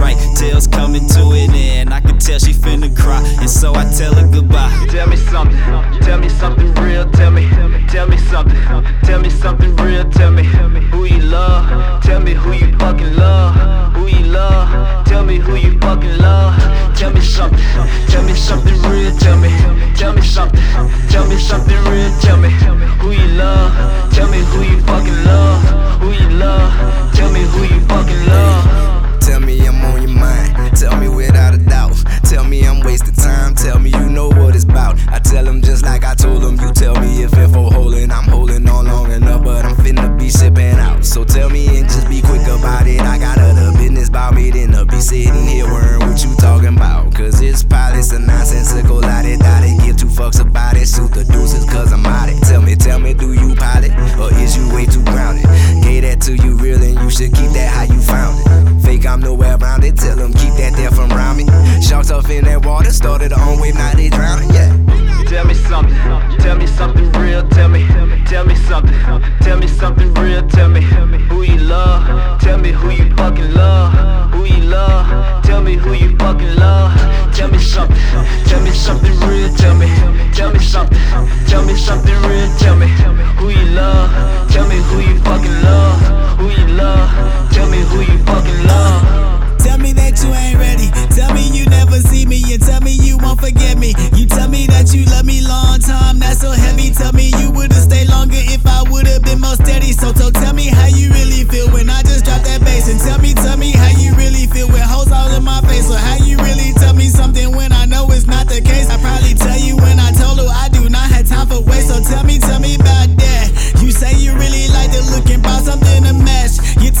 right. Tales coming to an end, I can tell she finna cry, and so I tell her goodbye. Tell me something, tell me something real, tell me, tell me something, tell me something real, tell me who you love, tell me who you fucking love, who you love, tell me who you fucking love, tell me something, tell me something real, tell me, tell me something, tell me something real, tell me who you love, tell me who you fucking love, Tell me you know what it's about. I tell them just like I told them. You tell me if info holding. I'm holding on long enough, but I'm finna be sipping out. So tell me and just be quick about it. I got other business about me than to be sitting here worrying what you talking about. Cause it's pilots a nonsensical lie it, dot it. Give two fucks about it. Shoot the deuces cause I'm out water, started own wave, now they drowning, yeah. Tell me something, tell me something real, tell me, tell me something, tell me something real, tell me who you love, tell me who you fucking love, who you love, tell me who you fucking love, tell me something, tell me something real, tell me, tell me something, tell me something real, tell me who you love,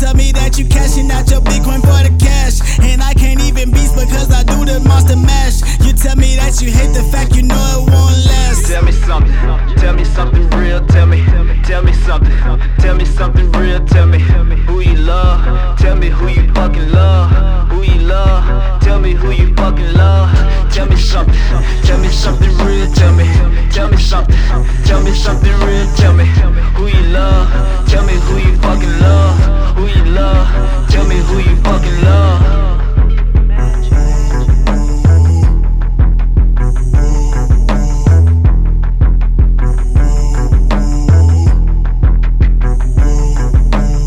tell me that you cashing out your Bitcoin for the cash. And I can't even beast because I do the monster mash. You tell me that you hate the fact you know it won't last. Tell me something, tell me something real, tell me, tell me something, tell me something real, tell me who you love, tell me who you fucking love, who you love, tell me who you fucking love, tell me something, tell me something real, tell me, tell me something, tell me something real, tell me